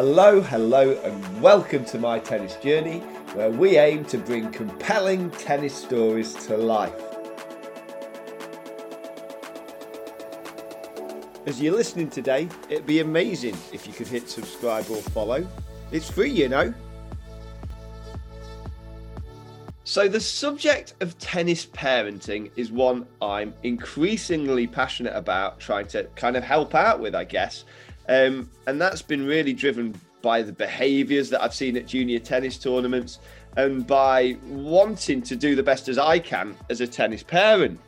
Hello, hello, and welcome to my tennis journey, where we aim to bring compelling tennis stories to life. As you're listening today, it'd be amazing if you could hit subscribe or follow. It's free, you know. So, the subject of tennis parenting is one I'm increasingly passionate about trying to kind of help out with, I guess. Um, and that's been really driven by the behaviors that I've seen at junior tennis tournaments and by wanting to do the best as I can as a tennis parent.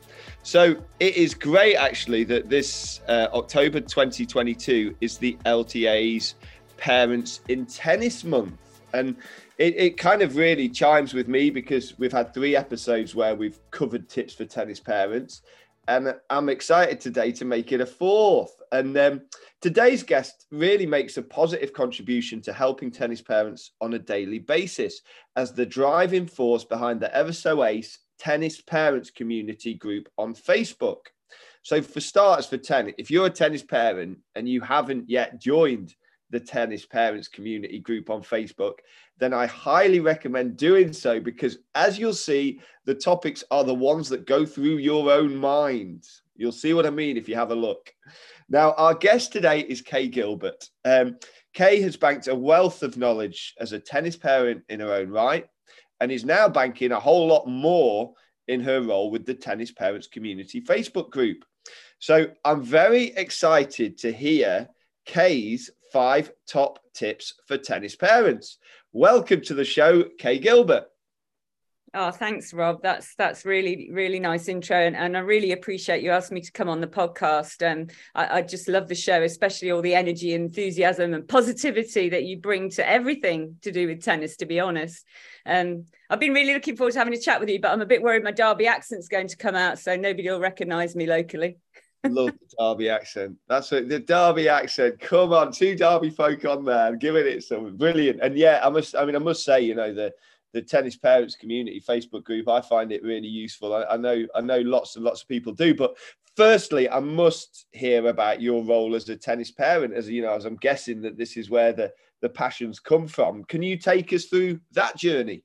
So it is great actually that this uh, October 2022 is the LTA's Parents in Tennis Month. And it, it kind of really chimes with me because we've had three episodes where we've covered tips for tennis parents. And I'm excited today to make it a fourth. And um, today's guest really makes a positive contribution to helping tennis parents on a daily basis as the driving force behind the Ever So Ace Tennis Parents Community group on Facebook. So, for starters, for tennis, if you're a tennis parent and you haven't yet joined the Tennis Parents Community group on Facebook, then I highly recommend doing so because, as you'll see, the topics are the ones that go through your own mind. You'll see what I mean if you have a look. Now, our guest today is Kay Gilbert. Um, Kay has banked a wealth of knowledge as a tennis parent in her own right and is now banking a whole lot more in her role with the Tennis Parents Community Facebook group. So I'm very excited to hear Kay's five top tips for tennis parents. Welcome to the show, Kay Gilbert. Oh, thanks, Rob. That's that's really really nice intro, and, and I really appreciate you asking me to come on the podcast. And um, I, I just love the show, especially all the energy, enthusiasm, and positivity that you bring to everything to do with tennis. To be honest, um, I've been really looking forward to having a chat with you, but I'm a bit worried my Derby accent's going to come out, so nobody will recognise me locally. Love the Derby accent. That's it. The Derby accent. Come on, two Derby folk on there, giving it some brilliant. And yeah, I must. I mean, I must say, you know, the the tennis parents community Facebook group, I find it really useful. I, I know, I know, lots and lots of people do. But firstly, I must hear about your role as a tennis parent. As you know, as I'm guessing that this is where the the passions come from. Can you take us through that journey?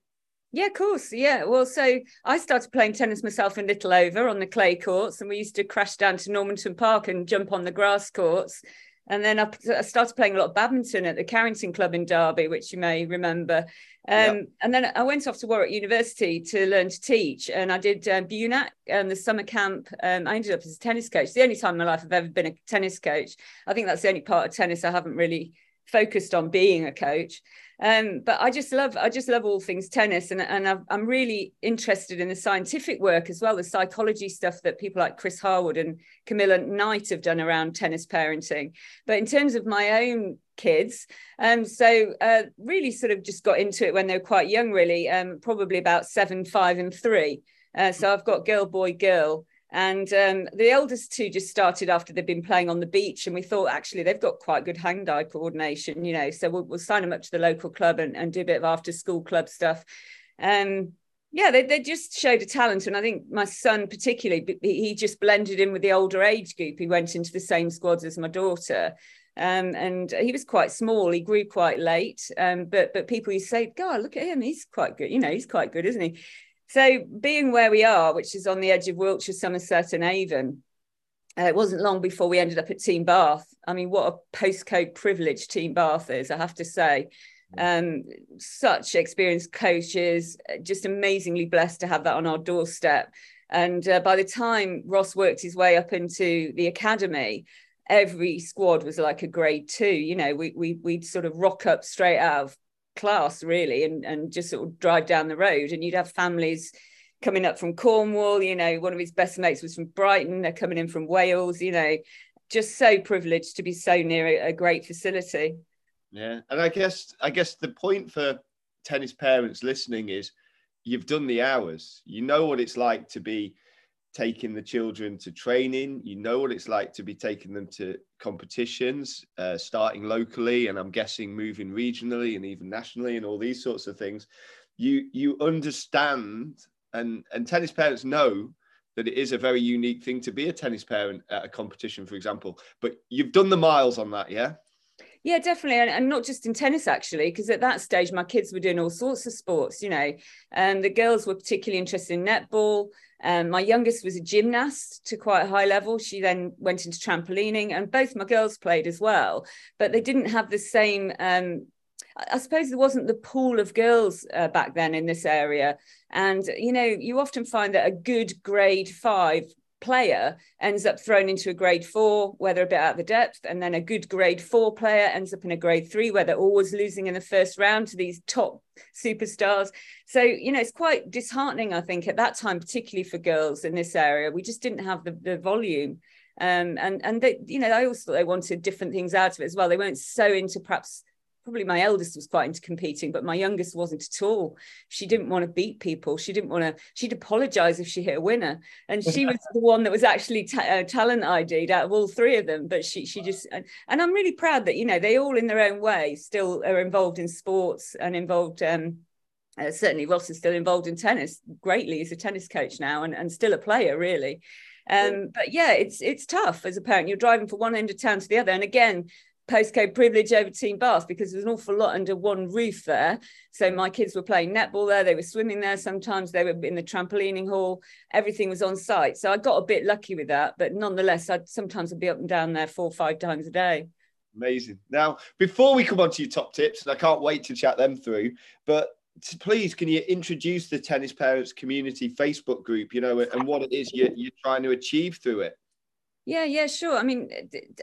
Yeah, of course. Yeah. Well, so I started playing tennis myself in Littleover on the clay courts, and we used to crash down to Normanton Park and jump on the grass courts. And then I started playing a lot of badminton at the Carrington Club in Derby, which you may remember. Um, yep. And then I went off to Warwick University to learn to teach, and I did um, BUNAC and the summer camp. Um, I ended up as a tennis coach. It's the only time in my life I've ever been a tennis coach. I think that's the only part of tennis I haven't really focused on being a coach. Um, but I just love I just love all things tennis, and and i am really interested in the scientific work as well, the psychology stuff that people like Chris Harwood and Camilla Knight have done around tennis parenting. But in terms of my own kids, um, so uh, really sort of just got into it when they were quite young, really, um, probably about seven, five, and three. Uh, so I've got girl, boy, girl. And um, the eldest two just started after they've been playing on the beach, and we thought actually they've got quite good hand-eye coordination, you know. So we'll, we'll sign them up to the local club and, and do a bit of after-school club stuff. Um, yeah, they, they just showed a talent, and I think my son particularly, he just blended in with the older age group. He went into the same squads as my daughter, um, and he was quite small. He grew quite late, um, but but people used to say, "God, look at him. He's quite good. You know, he's quite good, isn't he?" So, being where we are, which is on the edge of Wiltshire, Somerset, and Avon, uh, it wasn't long before we ended up at Team Bath. I mean, what a postcode privilege Team Bath is, I have to say. Um, such experienced coaches, just amazingly blessed to have that on our doorstep. And uh, by the time Ross worked his way up into the academy, every squad was like a grade two. You know, we we we'd sort of rock up straight out of class really and and just sort of drive down the road. And you'd have families coming up from Cornwall you know one of his best mates was from Brighton they're coming in from Wales you know. Just so privileged to be so near a, a great facility. Yeah and I guess I guess the point for tennis parents listening is you've done the hours. You know what it's like to be taking the children to training. You know what it's like to be taking them to competitions, uh, starting locally, and I'm guessing moving regionally and even nationally, and all these sorts of things. You you understand, and and tennis parents know that it is a very unique thing to be a tennis parent at a competition, for example. But you've done the miles on that, yeah. Yeah, definitely, and, and not just in tennis actually, because at that stage my kids were doing all sorts of sports. You know, and the girls were particularly interested in netball. Um, my youngest was a gymnast to quite a high level. She then went into trampolining, and both my girls played as well, but they didn't have the same. Um, I suppose there wasn't the pool of girls uh, back then in this area. And, you know, you often find that a good grade five player ends up thrown into a grade four where they're a bit out of the depth, and then a good grade four player ends up in a grade three where they're always losing in the first round to these top superstars. So, you know, it's quite disheartening, I think, at that time, particularly for girls in this area. We just didn't have the, the volume. Um, and and they, you know, I also thought they wanted different things out of it as well. They weren't so into perhaps probably my eldest was quite into competing, but my youngest wasn't at all. She didn't want to beat people. She didn't want to, she'd apologize if she hit a winner. And she was the one that was actually ta- uh, talent ID'd out of all three of them. But she, she just, and, and, I'm really proud that, you know, they all in their own way still are involved in sports and involved, um, uh, certainly Ross is still involved in tennis greatly. He's a tennis coach now and, and still a player, really. Um, but yeah, it's it's tough as a parent. You're driving from one end of town to the other, and again, postcode privilege over Team Bath because there's an awful lot under one roof there. So my kids were playing netball there, they were swimming there. Sometimes they were in the trampolining hall. Everything was on site. So I got a bit lucky with that, but nonetheless, I'd sometimes I'd be up and down there four or five times a day. Amazing. Now, before we come on to your top tips, and I can't wait to chat them through, but please can you introduce the tennis parents community facebook group you know and what it is you're, you're trying to achieve through it yeah, yeah, sure. I mean,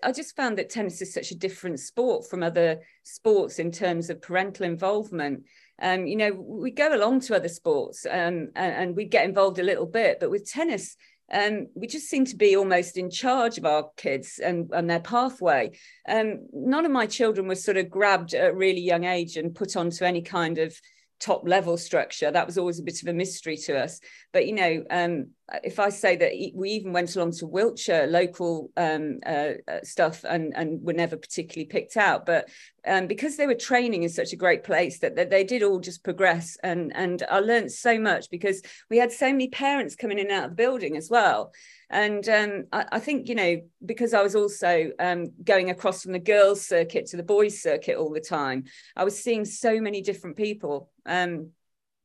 I just found that tennis is such a different sport from other sports in terms of parental involvement. Um, you know, we go along to other sports um, and, and we get involved a little bit, but with tennis, um, we just seem to be almost in charge of our kids and, and their pathway. Um, none of my children were sort of grabbed at a really young age and put onto any kind of top level structure. That was always a bit of a mystery to us. But you know, um, if I say that we even went along to Wiltshire local um, uh, uh, stuff and and were never particularly picked out, but um, because they were training in such a great place that, that they did all just progress and and I learned so much because we had so many parents coming in and out of the building as well. And um, I, I, think, you know, because I was also um, going across from the girls' circuit to the boys' circuit all the time, I was seeing so many different people. Um,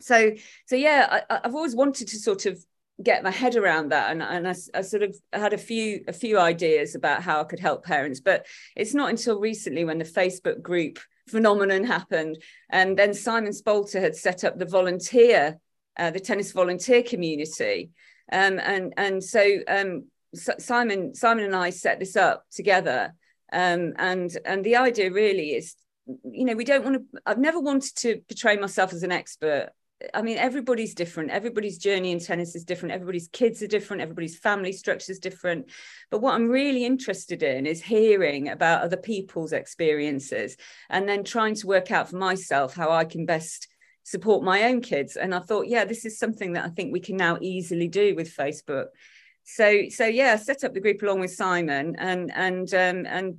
so, so yeah, I, I've always wanted to sort of get my head around that and, and I, I, sort of had a few a few ideas about how I could help parents but it's not until recently when the Facebook group phenomenon happened and then Simon Spalter had set up the volunteer uh, the tennis volunteer community. Um, and and so um, Simon Simon and I set this up together. Um, and and the idea really is you know we don't want to I've never wanted to portray myself as an expert I mean, everybody's different. Everybody's journey in tennis is different. Everybody's kids are different. Everybody's family structure is different. But what I'm really interested in is hearing about other people's experiences and then trying to work out for myself how I can best support my own kids. And I thought, yeah, this is something that I think we can now easily do with Facebook. So, so yeah, set up the group along with Simon, and and um, and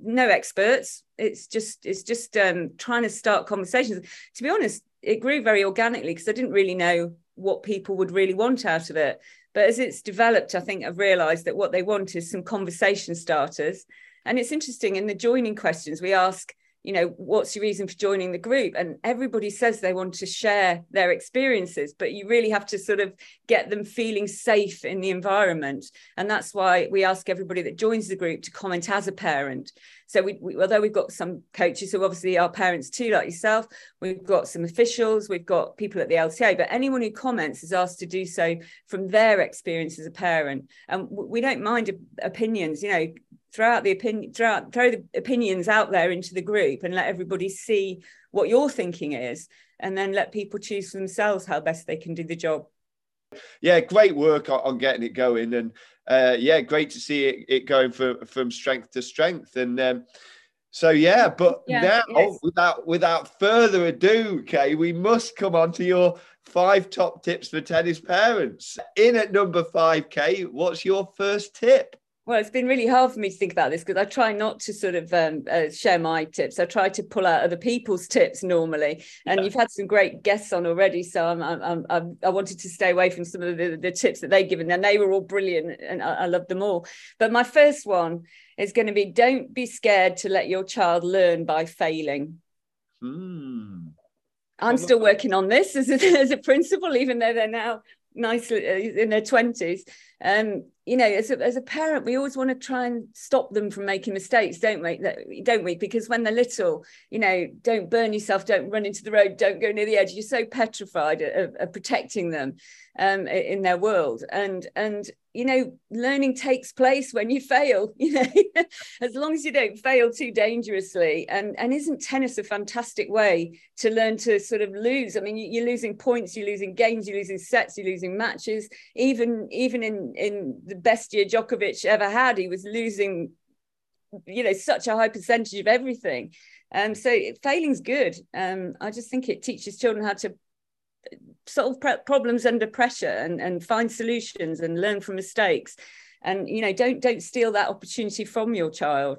no experts. It's just it's just um, trying to start conversations. To be honest, it grew very organically because I didn't really know what people would really want out of it. But as it's developed, I think I've realised that what they want is some conversation starters. And it's interesting in the joining questions, we ask, you know, what's your reason for joining the group? And everybody says they want to share their experiences, but you really have to sort of get them feeling safe in the environment. And that's why we ask everybody that joins the group to comment as a parent. So we, we although we've got some coaches who obviously are parents too, like yourself, we've got some officials, we've got people at the LTA, but anyone who comments is asked to do so from their experience as a parent. And we don't mind opinions, you know, throw out the opinion throw, out, throw the opinions out there into the group and let everybody see what your thinking is and then let people choose for themselves how best they can do the job. Yeah great work on, getting it going and uh, yeah great to see it, it going from from strength to strength and um, so yeah but yeah, now yes. without without further ado okay we must come on to your five top tips for tennis parents. In at number 5k what's your first tip Well, it's been really hard for me to think about this because I try not to sort of um, uh, share my tips. I try to pull out other people's tips normally, and yeah. you've had some great guests on already. So I'm, I'm, I'm, i wanted to stay away from some of the, the tips that they've given, and they were all brilliant, and I, I love them all. But my first one is going to be: don't be scared to let your child learn by failing. Hmm. I'm still working on this as a, as a principal, even though they're now nicely uh, in their 20s um you know as a, as a parent we always want to try and stop them from making mistakes don't we? Don't we? Because when they're little you know don't burn yourself don't run into the road don't go near the edge. You're so petrified of, of protecting them um in their world. And and you know learning takes place when you fail you know as long as you don't fail too dangerously. And and isn't tennis a fantastic way to learn to sort of lose? I mean you're losing points you're losing games you're losing sets you're losing matches. Even even in in the best year Djokovic ever had he was losing you know such a high percentage of everything. Um so failing's good. Um i just think it teaches children how to solve problems under pressure and, and find solutions and learn from mistakes. And you know don't don't steal that opportunity from your child.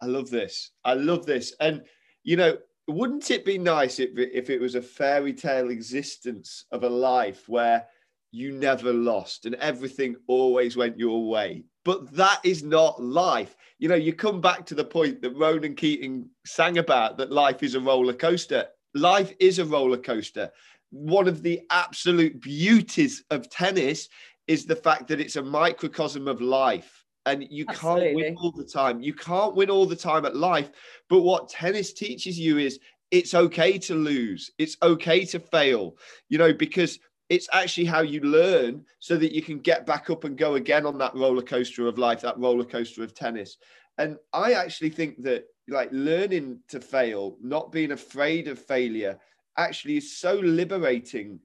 I love this. I love this. And you know wouldn't it be nice if, if it was a fairy tale existence of a life where you never lost and everything always went your way? But that is not life. You know you come back to the point that ronan keating sang about that life is a roller coaster. Life is a roller coaster one of the absolute beauties of tennis is the fact that it's a microcosm of life and you Absolutely. can't win all the time. You can't win all the time at life. But what tennis teaches you is it's okay to lose, it's okay to fail, you know, because it's actually how you learn so that you can get back up and go again on that roller coaster of life, that roller coaster of tennis. And I actually think that like learning to fail, not being afraid of failure, actually is so liberating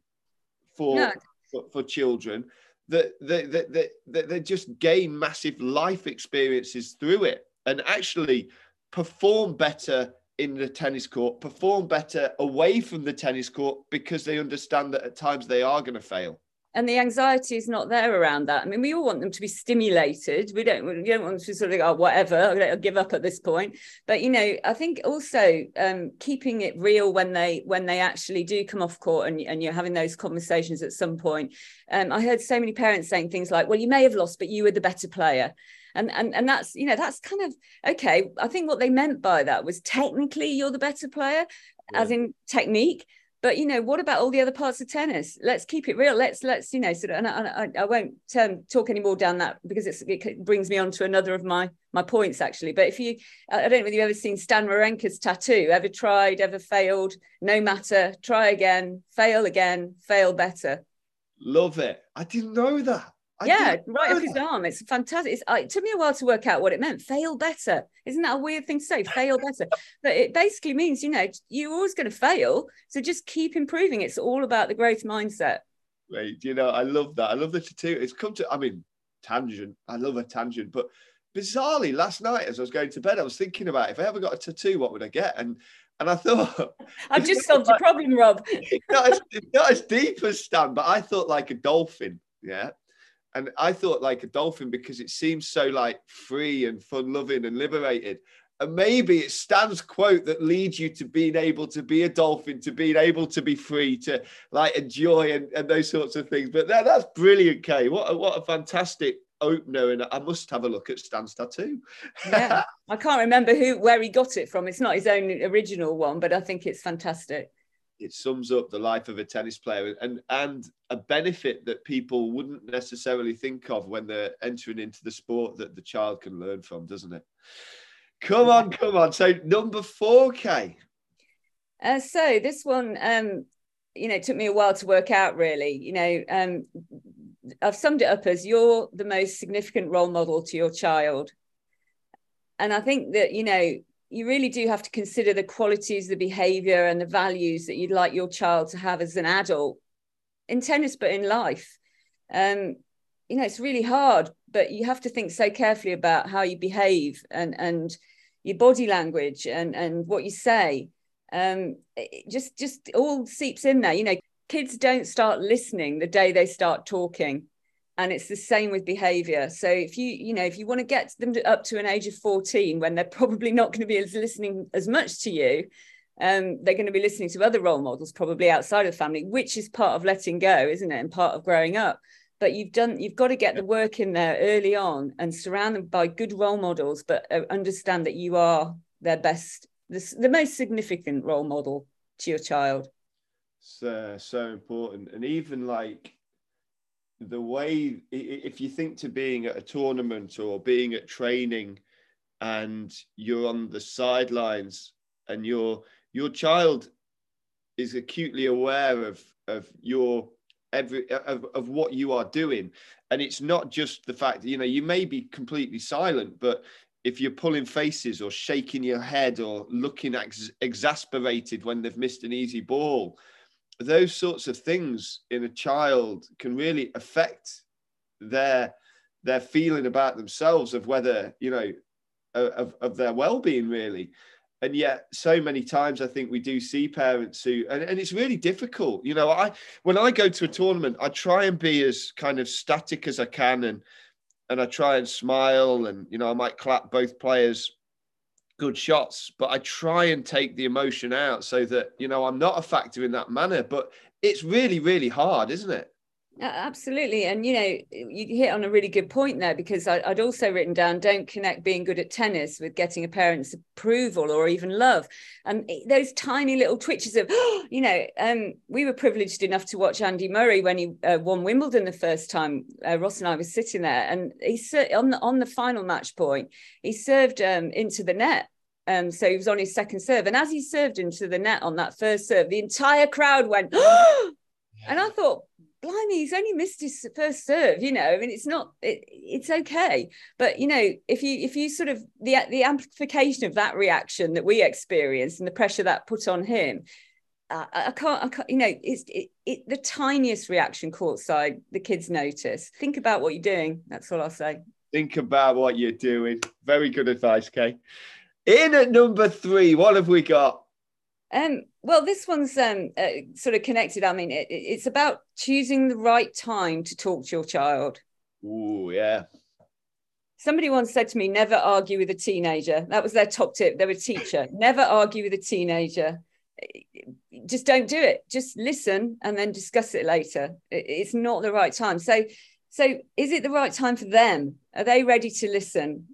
for no. for, for, children that they, that, that, that they just gain massive life experiences through it and actually perform better in the tennis court, perform better away from the tennis court because they understand that at times they are going to fail and the anxiety is not there around that. I mean, we all want them to be stimulated. We don't, we don't want them to sort of go, oh, whatever, I'll give up at this point. But you know, I think also um, keeping it real when they when they actually do come off court and, and you're having those conversations at some point. Um, I heard so many parents saying things like, "Well, you may have lost, but you were the better player." And, and and that's you know that's kind of okay i think what they meant by that was technically you're the better player yeah. as in technique but you know what about all the other parts of tennis? Let's keep it real. Let's let's you know sort of and i, I, I won't um, talk any more down that because it brings me on to another of my my points actually. But if you i don't know whether you've ever seen stan wawrinka's tattoo. Ever tried ever failed? No matter. Try again. Fail again. Fail better. Love it. I didn't know that I yeah, right up his arm. It's fantastic. It's, uh, it took me a while to work out what it meant. Fail better. Isn't that a weird thing to say? Fail better. but it basically means, you know, you're always going to fail. So just keep improving. It's all about the growth mindset. Right. You know, I love that. I love the tattoo. It's come to, I mean, tangent. I love a tangent. But bizarrely, last night as I was going to bed, I was thinking about if I ever got a tattoo, what would I get? And and I thought, I've just solved your problem, Rob. not, as, not as deep as Stan, but I thought like a dolphin. Yeah and I thought like a dolphin because it seems so like free and fun loving and liberated. And maybe it Stan's quote that leads you to being able to be a dolphin, to being able to be free, to like enjoy and, and those sorts of things. But that, that's brilliant, Kay. What a, what a fantastic opener. And I must have a look at Stan's tattoo. yeah, I can't remember who where he got it from. It's not his own original one, but I think it's fantastic it sums up the life of a tennis player and and a benefit that people wouldn't necessarily think of when they're entering into the sport that the child can learn from, doesn't it? Come on, come on. So number four, Kay. Uh, so this one, um, you know, it took me a while to work out. Really, you know, um, I've summed it up as you're the most significant role model to your child, and I think that you know you really do have to consider the qualities, the behavior, and the values that you'd like your child to have as an adult in tennis, but in life. Um, you know, it's really hard, but you have to think so carefully about how you behave and and your body language and and what you say. Um, just just all seeps in there. You know, kids don't start listening the day they start talking and it's the same with behavior. So if you you know if you want to get them to, up to an age of 14 when they're probably not going to be as listening as much to you um, they're going to be listening to other role models probably outside of the family which is part of letting go isn't it and part of growing up. But you've done you've got to get the work in there early on and surround them by good role models but uh, understand that you are their best the, the most significant role model to your child. So so important. And even like the way if you think to being at a tournament or being at training and you're on the sidelines and your your child is acutely aware of of your every of, of what you are doing. And it's not just the fact that you know you may be completely silent but if you're pulling faces or shaking your head or looking ex- exasperated when they've missed an easy ball those sorts of things in a child can really affect their their feeling about themselves of whether you know of, of their well-being really. And yet so many times i think we do see parents who and, and it's really difficult you know. I when i go to a tournament i try and be as kind of static as i can and and i try and smile and you know i might clap both players good shots, but I try and take the emotion out so that, you know, I'm not a factor in that manner. But it's really, really hard, isn't it? Absolutely. And, you know, you hit on a really good point there because I, would also written down don't connect being good at tennis with getting a parent's approval or even love. And those tiny little twitches of, you know, um, we were privileged enough to watch Andy Murray when he uh, won Wimbledon the first time. Uh, Ross and I was sitting there and he on the, on the final match point, he served um, into the net um, so he was on his second serve. And as he served into the net on that first serve, the entire crowd went, and I thought, blimey, he's only missed his first serve, you know. I mean, it's not, it, it's okay. But you know, if you if you sort of the the amplification of that reaction that we experienced and the pressure that put on him, I, can't, I can't, you know, it's it, it, the tiniest reaction courtside, the kids notice. Think about what you're doing. That's all I'll say. Think about what you're doing. Very good advice, Kay. In at number three, what have we got? Um, well, this one's um, uh, sort of connected. I mean, it, it's about choosing the right time to talk to your child. Oh, yeah. Somebody once said to me, never argue with a teenager. That was their top tip. They were a teacher. never argue with a teenager. Just don't do it. Just listen and then discuss it later. It's not the right time. So, so is it the right time for them? Are they ready to listen?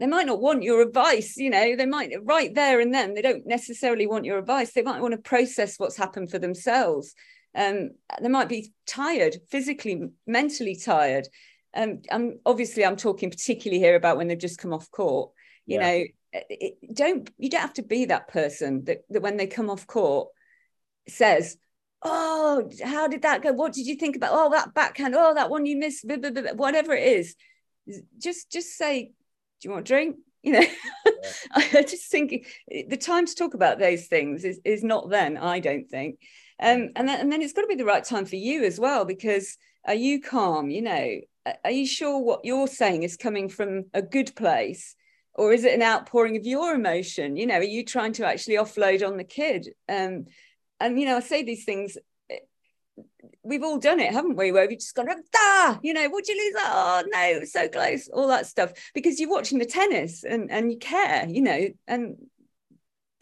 They might not want your advice you know they might right there and then they don't necessarily want your advice they might want to process what's happened for themselves. Um, they might be tired physically mentally tired. Um, I'm obviously I'm talking particularly here about when they've just come off court you yeah. know it, don't you don't have to be that person that, that when they come off court says oh how did that go? What did you think about oh that backhand oh that one you missed whatever it is. Just just say do you want a drink? You know, yeah. I just think the time to talk about those things is, is not then, I don't think. Um, and, then, and then it's got to be the right time for you as well, because are you calm? You know, are you sure what you're saying is coming from a good place? Or is it an outpouring of your emotion? You know, are you trying to actually offload on the kid? Um, and, you know, I say these things we've all done it, haven't we? Where we've just gone, ah, you know, would you lose? Oh no, so close, all that stuff, because you're watching the tennis and and you care, you know. And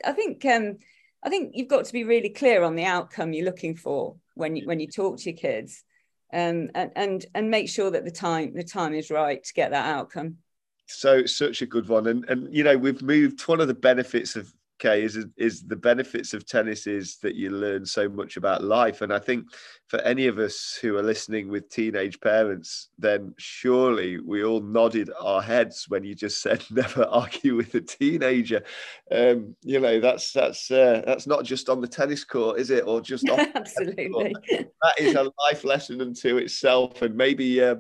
I think um, I think you've got to be really clear on the outcome you're looking for when you when you talk to your kids, um, and and and make sure that the time the time is right to get that outcome. So such a good one, and and you know we've moved. One of the benefits of okay is is the benefits of tennis is that you learn so much about life. And i think for any of us who are listening with teenage parents then surely we all nodded our heads when you just said never argue with a teenager. Um, you know that's that's uh, that's not just on the tennis court is it? Or just off absolutely. that is a life lesson unto itself. And maybe uh,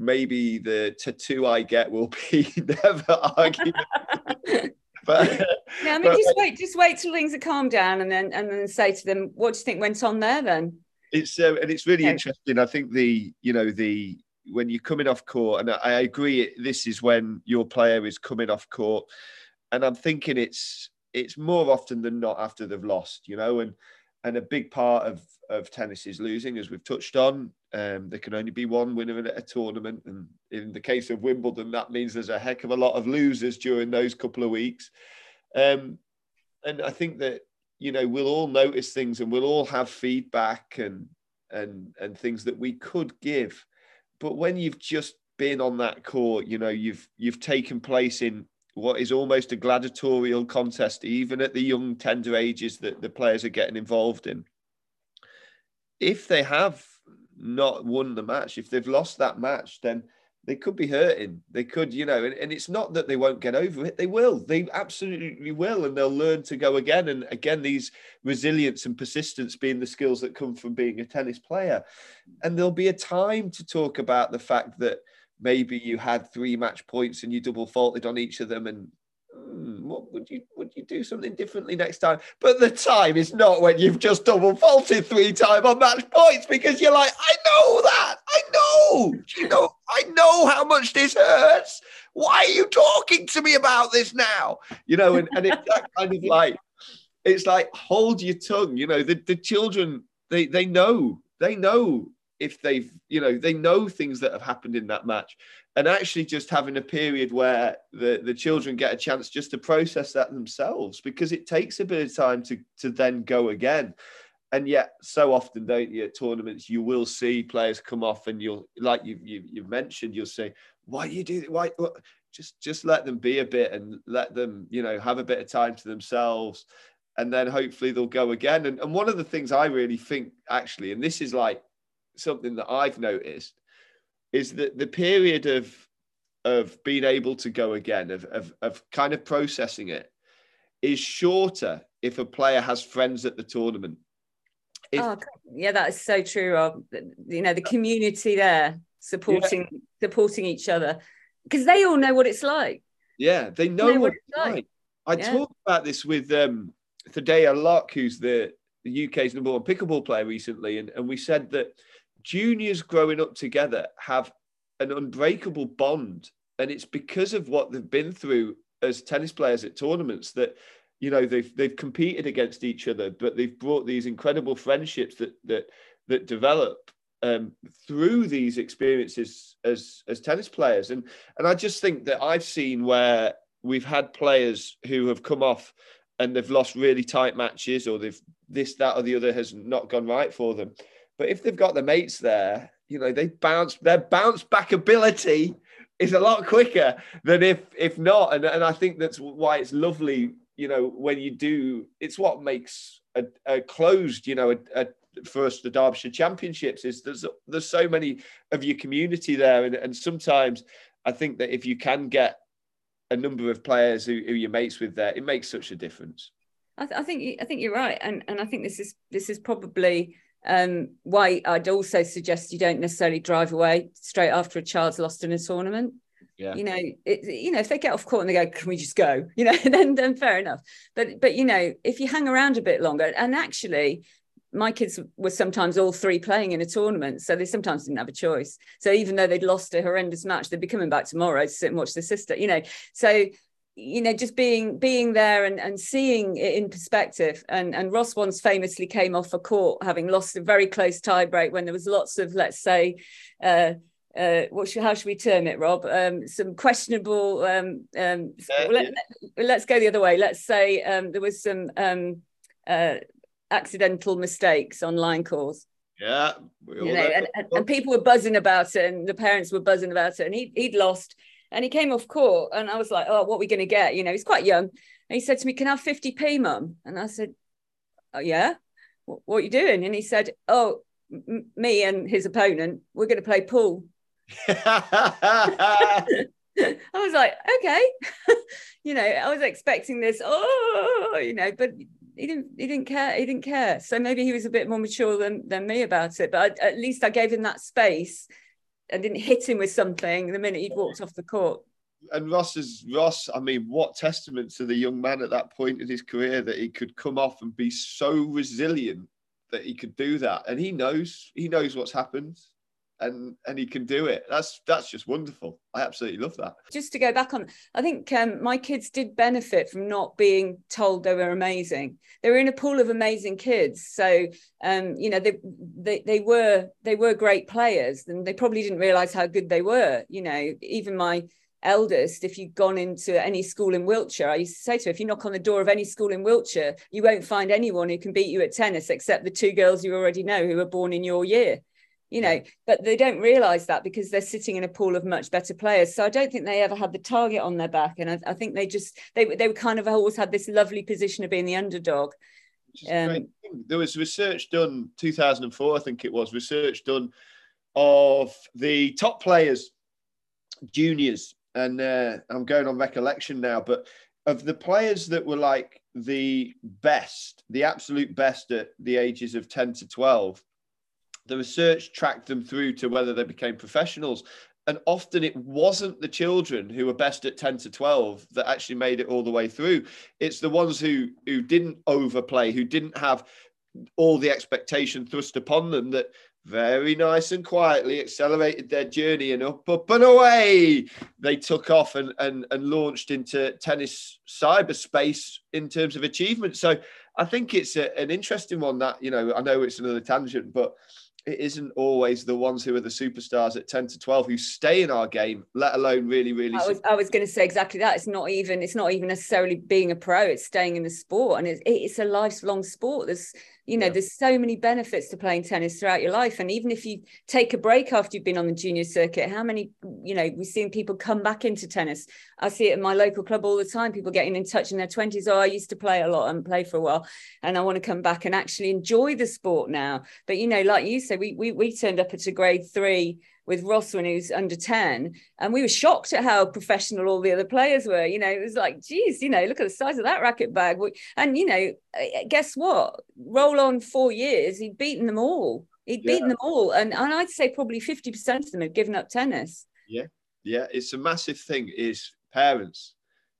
maybe the tattoo i get will be never argue but yeah, I mean, but, just wait, just wait till things are calmed down, and then and then say to them, "What do you think went on there?" Then it's uh, and it's really interesting. I think the you know the when you're coming off court, and I agree, this is when your player is coming off court, and I'm thinking it's it's more often than not after they've lost, you know, and and a big part of of tennis is losing, as we've touched on. Um, there can only be one winner at a tournament, and in the case of Wimbledon, that means there's a heck of a lot of losers during those couple of weeks. Um, and I think that you know we'll all notice things, and we'll all have feedback and and and things that we could give. But when you've just been on that court, you know you've you've taken place in what is almost a gladiatorial contest, even at the young tender ages that the players are getting involved in. If they have not won the match, if they've lost that match, then they could be hurting. They could, you know, and, and it's not that they won't get over it. They will. They absolutely will. And they'll learn to go again. And again, these resilience and persistence being the skills that come from being a tennis player. And there'll be a time to talk about the fact that maybe you had three match points and you double faulted on each of them and hmm, what would you would you do something differently next time? But the time is not when you've just double faulted three times on match points because you're like i know that i know you know i know how much this hurts. Why are you talking to me about this now? You know and, and it's that kind of like it's like hold your tongue you know the, the children they they know they know if they've you know they know things that have happened in that match and actually just having a period where the the children get a chance just to process that themselves because it takes a bit of time to to then go again and yet so often don't you at tournaments you will see players come off and you'll like you, you you've mentioned you'll say why you do why what? just just let them be a bit and let them you know have a bit of time to themselves and then hopefully they'll go again and, and one of the things i really think actually and this is like something that I've noticed is that the period of of being able to go again, of, of, of kind of processing it, is shorter if a player has friends at the tournament. If, oh, yeah, that is so true, Rob. You know, the community there supporting yeah. supporting each other because they all know what it's like. Yeah, they know, know what, what, it's like. like. I yeah. talked about this with um, Thaddeus Lock, who's the, the UK's number one pickleball player recently, and, and we said that juniors growing up together have an unbreakable bond. And it's because of what they've been through as tennis players at tournaments that you know they've they've competed against each other, but they've brought these incredible friendships that that that develop um, through these experiences as as tennis players. And and I just think that I've seen where we've had players who have come off and they've lost really tight matches, or they've this that or the other has not gone right for them. But if they've got the mates there, you know, they bounce their bounce back ability is a lot quicker than if if not. And, and I think that's why it's lovely, you know, when you do, it's what makes a, a closed, you know, a, a first the Derbyshire Championships is there's there's so many of your community there, and, and sometimes I think that if you can get a number of players who, who you're mates with there, it makes such a difference. I, th- I think I think you're right, and and I think this is this is probably um, why I'd also suggest you don't necessarily drive away straight after a child's lost in a tournament. Yeah. You know, it, you know, if they get off court and they go, "Can we just go?" You know, then then fair enough. But but you know, if you hang around a bit longer, and actually, my kids were sometimes all three playing in a tournament, so they sometimes didn't have a choice. So even though they'd lost a horrendous match, they'd be coming back tomorrow to sit and watch the sister. You know, so you know just being being there and, and seeing it in perspective and and Ross once famously came off a court having lost a very close tiebreak when there was lots of let's say uh, uh, what should, how should we term it, Rob? Um, some questionable. Um, um, yeah, let, us go the other way. Let's say um, there was some um, uh, accidental mistakes on line calls. Yeah, you know, and, and, and, people were buzzing about it, and the parents were buzzing about it, and he he'd lost, and he came off court, and I was like, "Oh, what are we going to get?" You know, he's quite young. And he said to me, "Can I have 50p, mum?" And I said, "Oh yeah, what, are you doing?" And he said, "Oh, m- me and his opponent, we're going to play pool." I was like, okay, you know, I was expecting this, oh, you know, but he didn't, he didn't care, he didn't care. So maybe he was a bit more mature than than me about it. But I, at least I gave him that space I didn't hit him with something the minute he'd walked off the court. And Ross is Ross. I mean, what testament to the young man at that point in his career that he could come off and be so resilient that he could do that. And he knows he knows what's happened, and and he can do it. That's that's just wonderful. I absolutely love that. Just to go back on, I think um, my kids did benefit from not being told they were amazing. They were in a pool of amazing kids, so um, you know they, they they were they were great players, and they probably didn't realize how good they were. You know, even my eldest, if you've gone into any school in Wiltshire, I used to say to her, if you knock on the door of any school in Wiltshire, you won't find anyone who can beat you at tennis except the two girls you already know who were born in your year you know but they don't realize that because they're sitting in a pool of much better players. So i don't think they ever had the target on their back. And i, I think they just they, they kind of always had this lovely position of being the underdog. Um, there was research done 2004 i think it was research done of the top players juniors. And uh, i'm going on recollection now but of the players that were like the best the absolute best at the ages of 10 to 12 the research tracked them through to whether they became professionals. And often it wasn't the children who were best at 10 to 12 that actually made it all the way through. It's the ones who who didn't overplay, who didn't have all the expectation thrust upon them that very nice and quietly accelerated their journey and up, up and away they took off and, and, and launched into tennis cyberspace in terms of achievement. So I think it's a, an interesting one that, you know, I know it's another tangent, but it isn't always the ones who are the superstars at 10 to 12 who stay in our game let alone really really i was, I was going to say exactly that. It's not even it's not even necessarily being a pro it's staying in the sport and it's, it's a lifelong sport. There's you know yeah. there's so many benefits to playing tennis throughout your life. And even if you take a break after you've been on the junior circuit how many you know we've seen people come back into tennis. I see it in my local club all the time people getting in touch in their 20s oh i used to play a lot and play for a while and i want to come back and actually enjoy the sport now. But you know like you said we we, we turned up at a grade three with Ross when he was under 10. And we were shocked at how professional all the other players were. You know, it was like, geez, you know, look at the size of that racket bag. And, you know, guess what? Roll on four years, he'd beaten them all. He'd yeah. beaten them all. And, and I'd say probably 50% of them had given up tennis. Yeah. Yeah. It's a massive thing is parents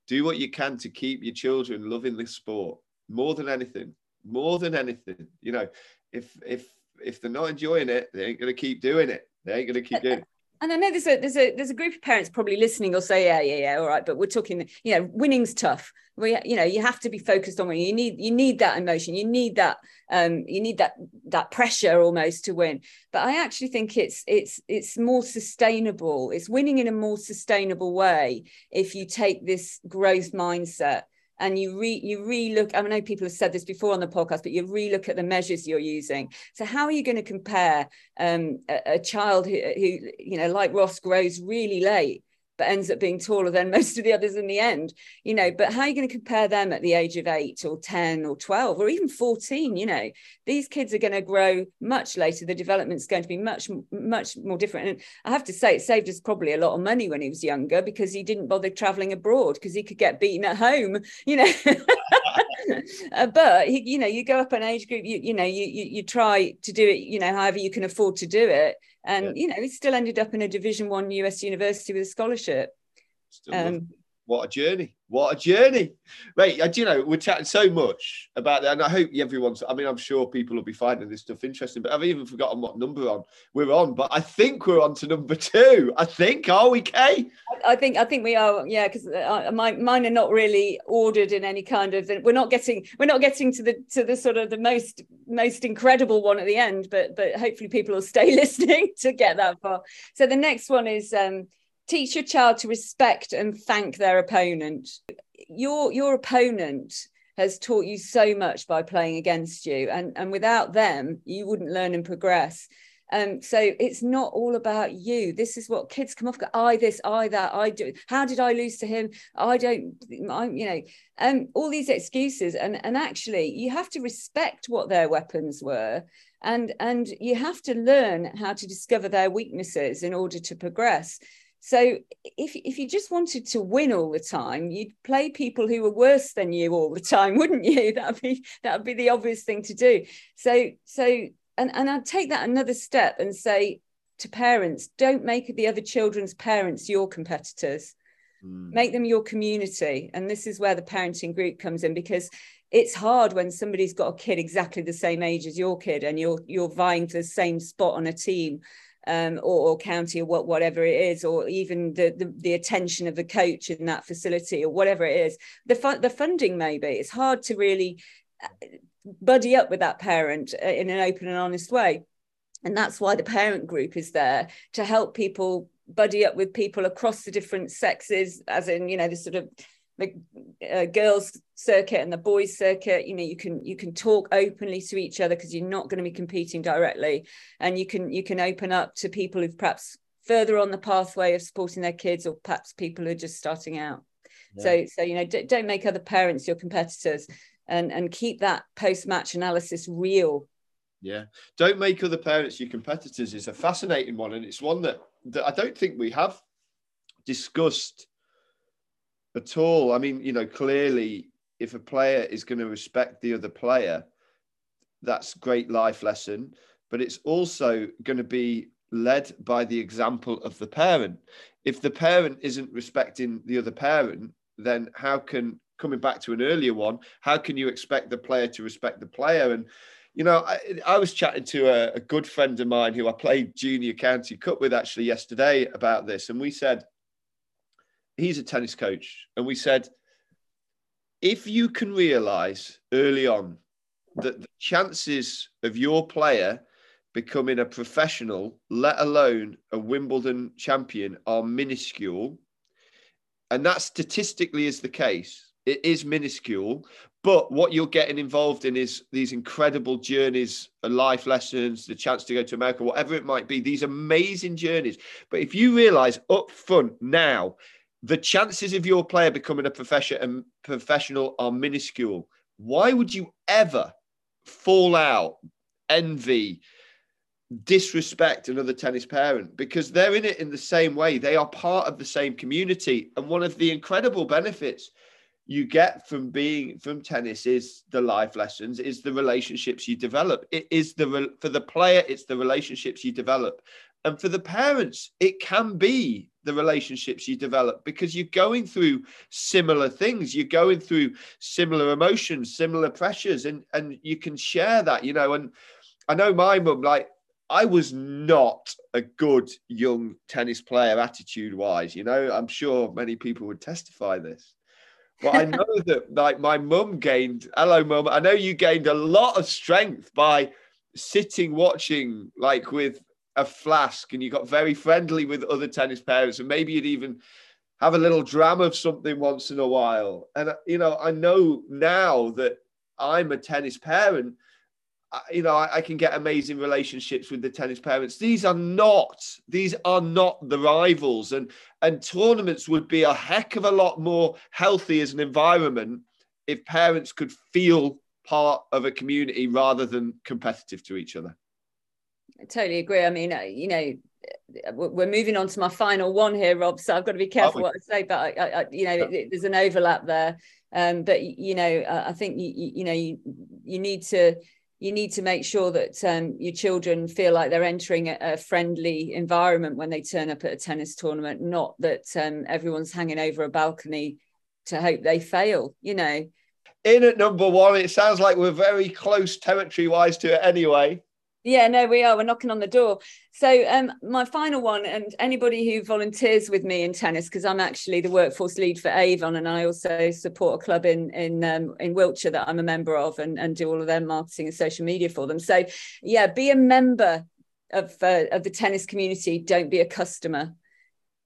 do what you can to keep your children loving the sport more than anything more than anything you know if if if they're not enjoying it they ain't going to keep doing it they ain't going to keep doing. And I know there's a there's a there's a group of parents probably listening or say yeah yeah yeah all right but we're talking you know winning's tough. We you know you have to be focused on winning. You need you need that emotion. You need that um you need that that pressure almost to win. But I actually think it's it's it's more sustainable. It's winning in a more sustainable way if you take this growth mindset and you re you re-look i know people have said this before on the podcast but you re-look at the measures you're using. So how are you going to compare um, a, a, child who, who you know like ross grows really late but ends up being taller than most of the others in the end you know but how are you going to compare them at the age of 8 or 10 or 12 or even 14 you know? These kids are going to grow much later. The development's going to be much much more different. And i have to say it saved us probably a lot of money when he was younger because he didn't bother traveling abroad because he could get beaten at home you know? Uh, but you know you go up an age group you you know you, you you try to do it you know however you can afford to do it and yeah. you know he still ended up in a division one us university with a scholarship um, what a journey. What a journey. Mate do you know we're chatting so much about that and i hope everyone's i mean i'm sure people will be finding this stuff interesting but i've even forgotten what number on we're on but i think we're on to number two. I think are we kay? I think i think we are yeah because uh, my, mine are not really ordered in any kind of we're not getting we're not getting to the to the sort of the most most incredible one at the end but but hopefully people will stay listening to get that far. So the next one is um teach your child to respect and thank their opponent your your opponent has taught you so much by playing against you and and without them you wouldn't learn and progress um, so it's not all about you. This is what kids come off. I this, I that, I do. How did I lose to him? I don't. I'm, you know, um, all these excuses. And and actually, you have to respect what their weapons were, and and you have to learn how to discover their weaknesses in order to progress. So if if you just wanted to win all the time, you'd play people who were worse than you all the time, wouldn't you? That'd be that'd be the obvious thing to do. So so and and I'd take that another step and say to parents, don't make the other children's parents your competitors. Mm. Make them your community. And this is where the parenting group comes in because it's hard when somebody's got a kid exactly the same age as your kid and you're you're vying for the same spot on a team um, or, or, county or what, whatever it is, or even the, the, the attention of the coach in that facility or whatever it is. The fu- the funding maybe it's hard to really uh, buddy up with that parent uh, in an open and honest way, and that's why the parent group is there to help people buddy up with people across the different sexes, as in you know the sort of the uh, girls circuit and the boys circuit you know you can you can talk openly to each other because you're not going to be competing directly. And you can you can open up to people who've perhaps further on the pathway of supporting their kids or perhaps people who are just starting out. Yeah. so so you know d- don't make other parents your competitors and and keep that post match analysis real. Yeah. Don't make other parents your competitors is a fascinating one and it's one that, that i don't think we have discussed at all. I mean, you know, clearly, if a player is going to respect the other player, that's great life lesson. But it's also going to be led by the example of the parent. If the parent isn't respecting the other parent, then how can coming back to an earlier one, how can you expect the player to respect the player? And you know, I, I was chatting to a, a good friend of mine who I played junior county cup with actually yesterday about this, and we said he's a tennis coach, and we said, if you can realize early on that the chances of your player becoming a professional, let alone a Wimbledon champion, are minuscule, and that statistically is the case. It is minuscule, but what you're getting involved in is these incredible journeys, life lessons, the chance to go to America, whatever it might be, these amazing journeys. But if you realize up front now the chances of your player becoming a profession, um, professional are minuscule. Why would you ever fall out, envy, disrespect another tennis parent? Because they're in it in the same way. They are part of the same community. And one of the incredible benefits you get from being from tennis is the life lessons is the relationships you develop it is the for the player it's the relationships you develop and for the parents it can be the relationships you develop because you're going through similar things. You're going through similar emotions similar pressures and and you can share that you know. And i know my mum like i was not a good young tennis player attitude wise you know. I'm sure many people would testify this. But i know that like my mum gained hello mum i know you gained a lot of strength by sitting watching like with a flask and you got very friendly with other tennis parents and maybe you'd even have a little dram of something once in a while. And uh, you know i know now that i'm a tennis parent you know I, I, can get amazing relationships with the tennis parents. These are not these are not the rivals. And and tournaments would be a heck of a lot more healthy as an environment if parents could feel part of a community rather than competitive to each other I totally agree. I mean, uh, you know, we're moving on to my final one here, Rob. So I've got to be careful what I say, but I, I, you know, yeah. there's an overlap there. Um, but you know, I think you, you know, you you need to you need to make sure that um, your children feel like they're entering a, a, friendly environment when they turn up at a tennis tournament, not that um, everyone's hanging over a balcony to hope they fail. You know. In at number one, it sounds like we're very close territory wise to it anyway. Yeah, no, we are. We're knocking on the door. So, um, my final one, and anybody who volunteers with me in tennis, because I'm actually the workforce lead for Avon, and I also support a club in in um, in Wiltshire that I'm a member of, and and do all of their marketing and social media for them. So, yeah, be a member of uh, of the tennis community. Don't be a customer.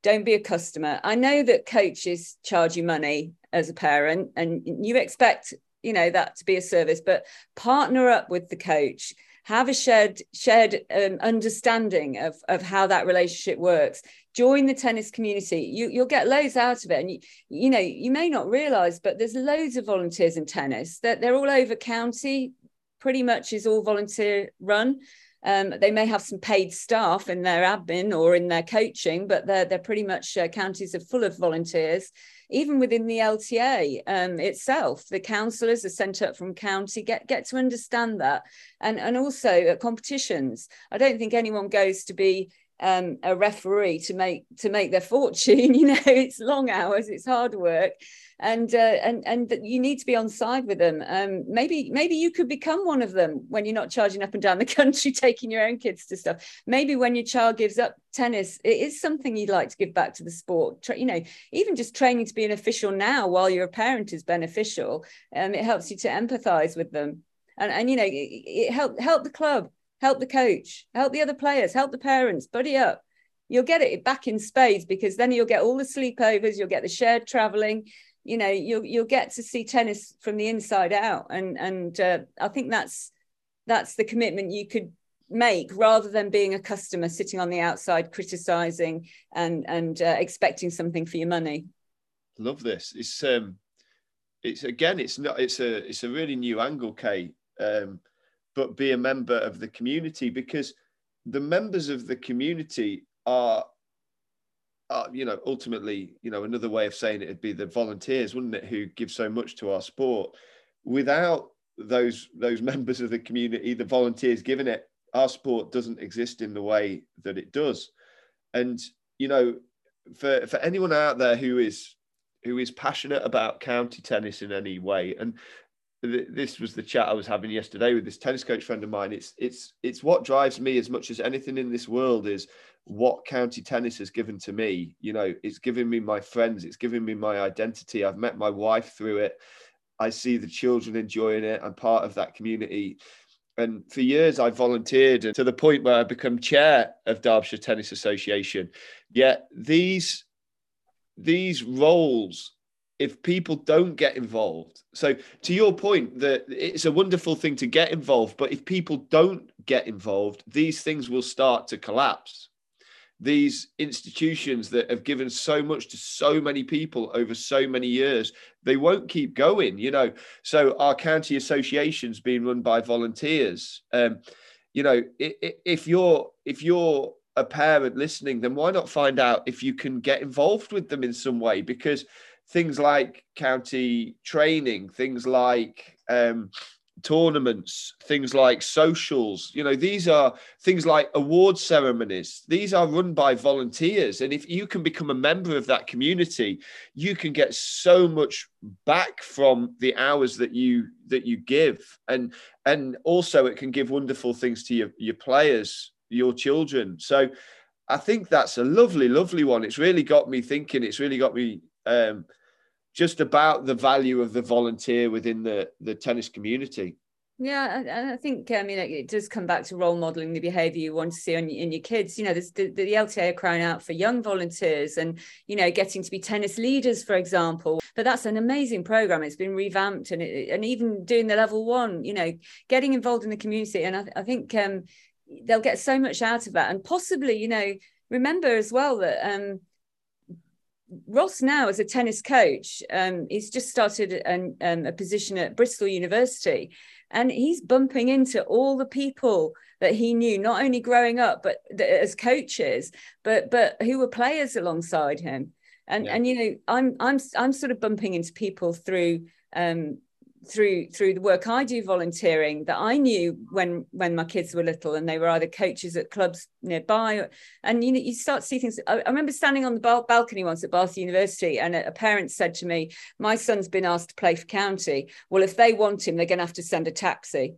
Don't be a customer. I know that coaches charge you money as a parent, and you expect you know that to be a service, but partner up with the coach have a shared shared um, understanding of, of how that relationship works. Join the tennis community. You, you'll get loads out of it. And you, you know you may not realize but there's loads of volunteers in tennis. That they're, they're all over county pretty much is all volunteer run. Um, they may have some paid staff in their admin or in their coaching, but they're, they're pretty much uh, counties are full of volunteers even within the LTA um, itself, the councillors are sent up from county, get, get to understand that. And, and also at competitions, I don't think anyone goes to be um, a referee to make to make their fortune. You know, it's long hours, it's hard work, and uh, and and you need to be on side with them. Um, maybe maybe you could become one of them when you're not charging up and down the country, taking your own kids to stuff. Maybe when your child gives up tennis, it is something you'd like to give back to the sport. You know, even just training to be an official now while you're a parent is beneficial. Um, it helps you to empathise with them, and and you know, it, it help help the club help the coach, help the other players, help the parents, buddy up. You'll get it back in spades because then you'll get all the sleepovers, you'll get the shared traveling, you know, you'll you'll get to see tennis from the inside out, and and uh, I think that's that's the commitment you could make rather than being a customer sitting on the outside criticizing and and uh, expecting something for your money. Love this. It's um it's again it's not it's a it's a really new angle Kay. Um but be a member of the community because the members of the community are, are you know ultimately you know another way of saying it would be the volunteers wouldn't it who give so much to our sport. Without those those members of the community the volunteers giving it our sport doesn't exist in the way that it does. And you know for for anyone out there who is who is passionate about county tennis in any way and this was the chat I was having yesterday with this tennis coach friend of mine. It's it's it's what drives me as much as anything in this world is what county tennis has given to me. You know, it's given me my friends, it's given me my identity. I've met my wife through it. I see the children enjoying it. I'm part of that community. And for years, I volunteered to the point where I become chair of Derbyshire Tennis Association. Yet these these roles if people don't get involved. So to your point that it's a wonderful thing to get involved but if people don't get involved these things will start to collapse. These institutions that have given so much to so many people over so many years they won't keep going you know. So our county associations being run by volunteers um, you know if you're if you're a parent listening then why not find out if you can get involved with them in some way? Because things like county training, things like um, tournaments, things like socials. You know, these are things like award ceremonies. These are run by volunteers. And if you can become a member of that community, you can get so much back from the hours that you that you give. And and also it can give wonderful things to your, your players, your children. So I think that's a lovely, lovely one. It's really got me thinking. It's really got me um, just about the value of the volunteer within the the tennis community. Yeah, I, I think I mean it does come back to role modeling the behaviour you want to see in, in your kids. You know, the, the, the LTA are crying out for young volunteers and you know getting to be tennis leaders, for example. But that's an amazing program. It's been revamped and it, and even doing the level one. You know, getting involved in the community, and I, I think um, they'll get so much out of that. And possibly, you know, remember as well that um, Ross now as a tennis coach, um, he's just started an, um, a position at Bristol University, and he's bumping into all the people that he knew, not only growing up, but as coaches, but but who were players alongside him. And yeah. and you know, I'm I'm I'm sort of bumping into people through um, through through the work I do volunteering that I knew when when my kids were little and they were either coaches at clubs nearby and you know you start to see things. I, I remember standing on the balcony once at Bath University and a, a, parent said to me my son's been asked to play for county. Well if they want him they're going to have to send a taxi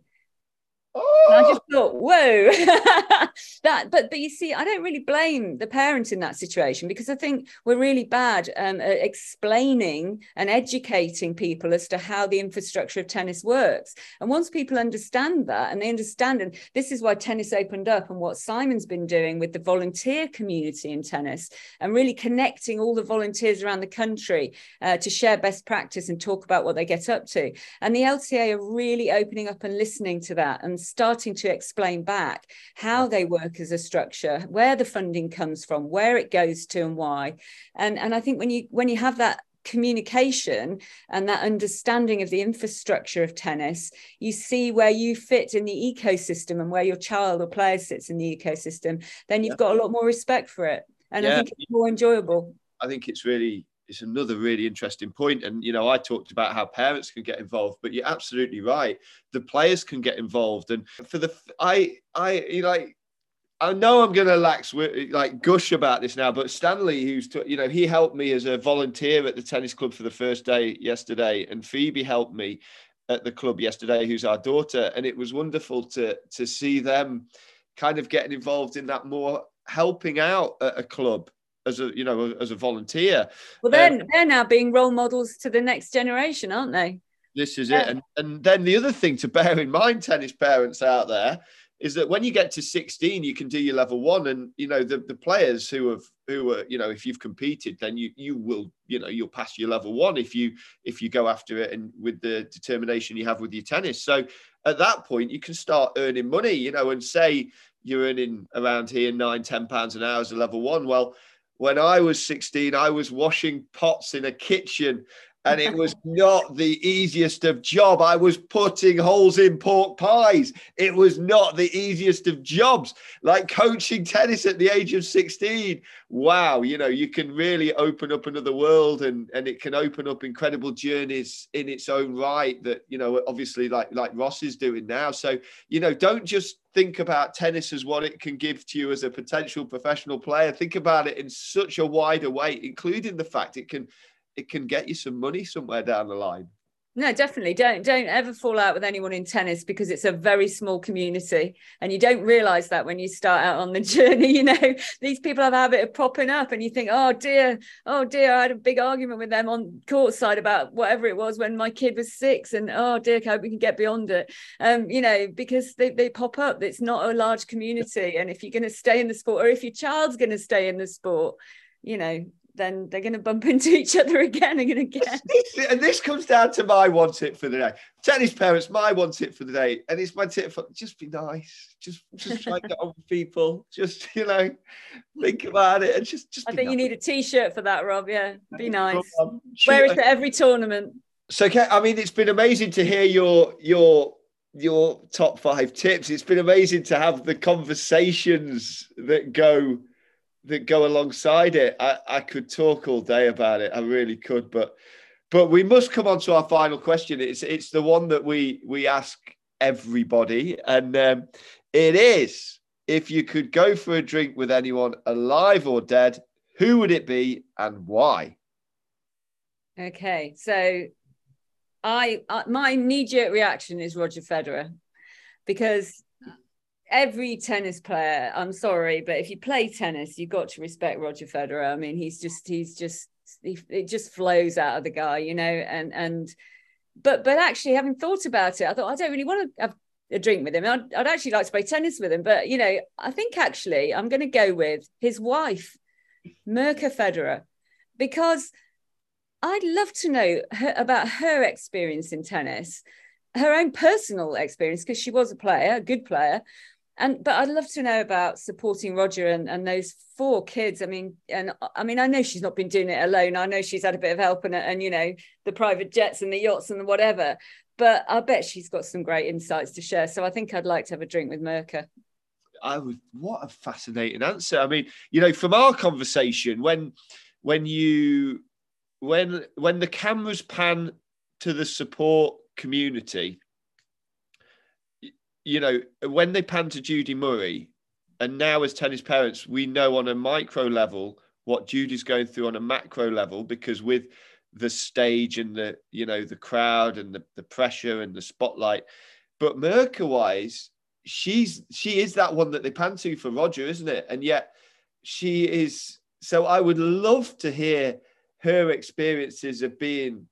and I just thought, whoa, that. But but you see, I don't really blame the parent in that situation because I think we're really bad um, at explaining and educating people as to how the infrastructure of tennis works. And once people understand that, and they understand, and this is why tennis opened up, and what Simon's been doing with the volunteer community in tennis, and really connecting all the volunteers around the country uh, to share best practice and talk about what they get up to. And the LTA are really opening up and listening to that and starting to explain back how they work as a structure, where the funding comes from, where it goes to, and why. And and I think when you when you have that communication and that understanding of the infrastructure of tennis, you see where you fit in the ecosystem and where your child or player sits in the ecosystem, then you've yeah. got a lot more respect for it. And yeah. I think it's more enjoyable. I think it's really it's another really interesting point. And you know, I talked about how parents can get involved, but you're absolutely right. The players can get involved, and for the I I you know, like I know I'm going to lax like gush about this now, but Stanley, who's you know he helped me as a volunteer at the tennis club for the first day yesterday, and Phoebe helped me at the club yesterday, who's our daughter, and it was wonderful to to see them kind of getting involved in that more helping out at a club as a you know as a volunteer. Well, then um, they're now being role models to the next generation, aren't they? This is yeah. it, and and then the other thing to bear in mind, tennis parents out there, is that when you get to 16 you can do your level one and you know the, the players who have who are you know if you've competed then you you will you know you'll pass your level one if you if you go after it and with the determination you have with your tennis so at that point you can start earning money you know and say you're earning around here nine ten pounds an hour as a level one well when I was 16, I was washing pots in a kitchen and it was not the easiest of job. I was putting holes in pork pies. It was not the easiest of jobs. Like coaching tennis at the age of 16. Wow, you know, you can really open up another world and and it can open up incredible journeys in its own right that, you know, obviously like like Ross is doing now. So, you know, don't just think about tennis as what it can give to you as a potential professional player. Think about it in such a wider way, including the fact it can it can get you some money somewhere down the line. No, definitely. Don't don't ever fall out with anyone in tennis because it's a very small community, and you don't realise that when you start out on the journey. You know, these people have a habit of popping up, and you think, "Oh dear, oh dear, I had a big argument with them on court side about whatever it was when my kid was six, and oh dear, I hope we can get beyond it." Um, you know, because they they pop up. It's not a large community, and if you're going to stay in the sport, or if your child's going to stay in the sport, you know then they're going to bump into each other again and again. and this comes down to my one tip for the day. Tennis parents, my one tip for the day, and it's my tip for just be nice. Just just try to get on with people. Just you know, think about it and just just. I think nice. you need a t-shirt for that, Rob. Yeah, be nice. Wear it at every tournament. So, I mean, it's been amazing to hear your your your top five tips. It's been amazing to have the conversations that go that go alongside it. I, I could talk all day about it. I really could, but but we must come on to our final question. It's it's the one that we we ask everybody, and um, it is: if you could go for a drink with anyone, alive or dead, who would it be and why? Okay, so I, I my knee jerk reaction is Roger Federer because every tennis player i'm sorry but if you play tennis you've got to respect roger federer. I mean he's just he's just he, it just flows out of the guy you know and and but but actually having thought about it i thought i don't really want to have a drink with him. I'd, I'd actually like to play tennis with him but you know i think actually i'm going to go with his wife mirka federer because i'd love to know her, about her experience in tennis her own personal experience because she was a player a good player and but I'd love to know about supporting Roger and, and those four kids. I mean, and I mean, I know she's not been doing it alone. I know she's had a bit of help and and you know the private jets and the yachts and the whatever. But I bet she's got some great insights to share. So I think I'd like to have a drink with Mirka. I would. What a fascinating answer. I mean, you know, from our conversation, when when you when when the cameras pan to the support community you know, when they pan to Judy Murray, and now as tennis parents, we know on a micro level what Judy's going through on a macro level because with the stage and the you know the crowd and the, the pressure and the spotlight. But Mirka wise, she's she is that one that they pan to for Roger, isn't it? And yet she is so I would love to hear her experiences of being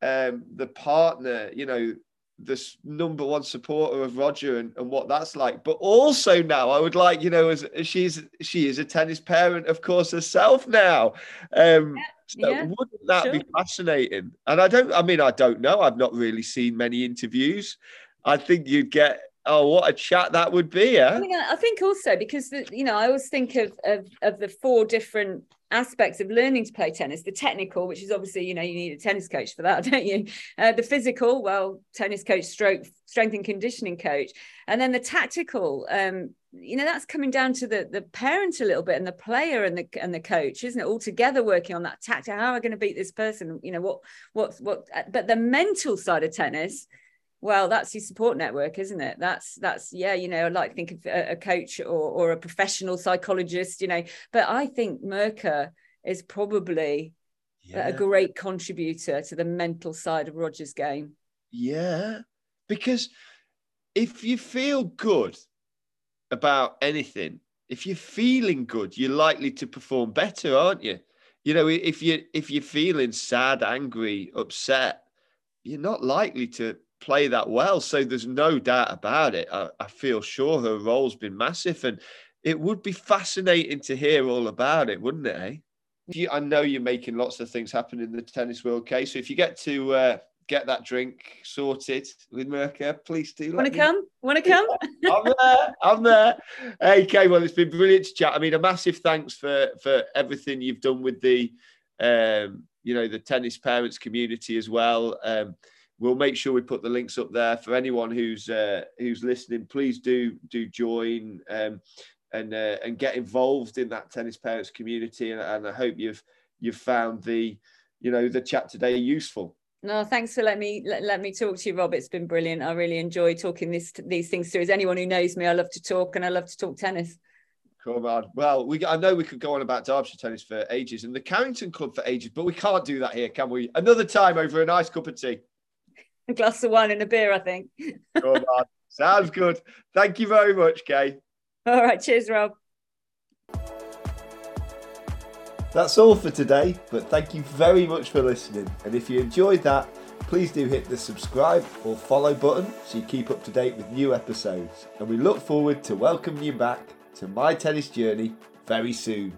um, the partner, you know, this number one supporter of Roger and, and what that's like. But also now I would like, you know, as, as she's she is a tennis parent, of course, herself now. Um yeah, so yeah, wouldn't that sure. be fascinating? And I don't I mean, I don't know. I've not really seen many interviews. I think you'd get Oh, what a chat that would be! Yeah, I, I think also because the, you know I always think of, of of the four different aspects of learning to play tennis the technical which is obviously you know you need a tennis coach for that don't you? Uh, the physical well tennis coach stroke strength and conditioning coach. And then the tactical um you know that's coming down to the the parent a little bit and the player and the and the coach isn't it? All together working on that tactic. How am i going to beat this person? You know what what what but the mental side of tennis well that's your support network isn't it? That's that's yeah you know i'd like to think of a, a coach or, or a professional psychologist you know. But i think Mirka is probably yeah. a great contributor to the mental side of roger's game. Yeah because if you feel good about anything if you're feeling good you're likely to perform better aren't you? You know if you if you're feeling sad angry upset you're not likely to play that well. So there's no doubt about it. I, I, feel sure her role's been massive, and it would be fascinating to hear all about it, wouldn't it? Eh? You, I know you're making lots of things happen in the tennis world, Kay. So if you get to uh, get that drink sorted with Mirka, please do. Want to come? Want to come? I'm there. I'm there. Hey, Kay. Well, it's been brilliant to chat. I mean, a massive thanks for for everything you've done with the, um, you know, the tennis parents community as well. Um, we'll make sure we put the links up there for anyone who's uh, who's listening. Please do do join um, and uh, and get involved in that tennis parents community. And, and, I hope you've you've found the you know the chat today useful. No, thanks for letting me let, let me talk to you, Rob. It's been brilliant. I really enjoy talking this these things through. As anyone who knows me, I love to talk and I love to talk tennis. Cool, man. Well, we I know we could go on about Derbyshire tennis for ages and the Carrington Club for ages, but we can't do that here, can we? Another time over a nice cup of tea a glass of wine and a beer, I think. Good on. Sounds good. Thank you very much, Kay. All right. Cheers, Rob. That's all for today, but thank you very much for listening. And if you enjoyed that, please do hit the subscribe or follow button so you keep up to date with new episodes. And we look forward to welcoming you back to my tennis journey very soon.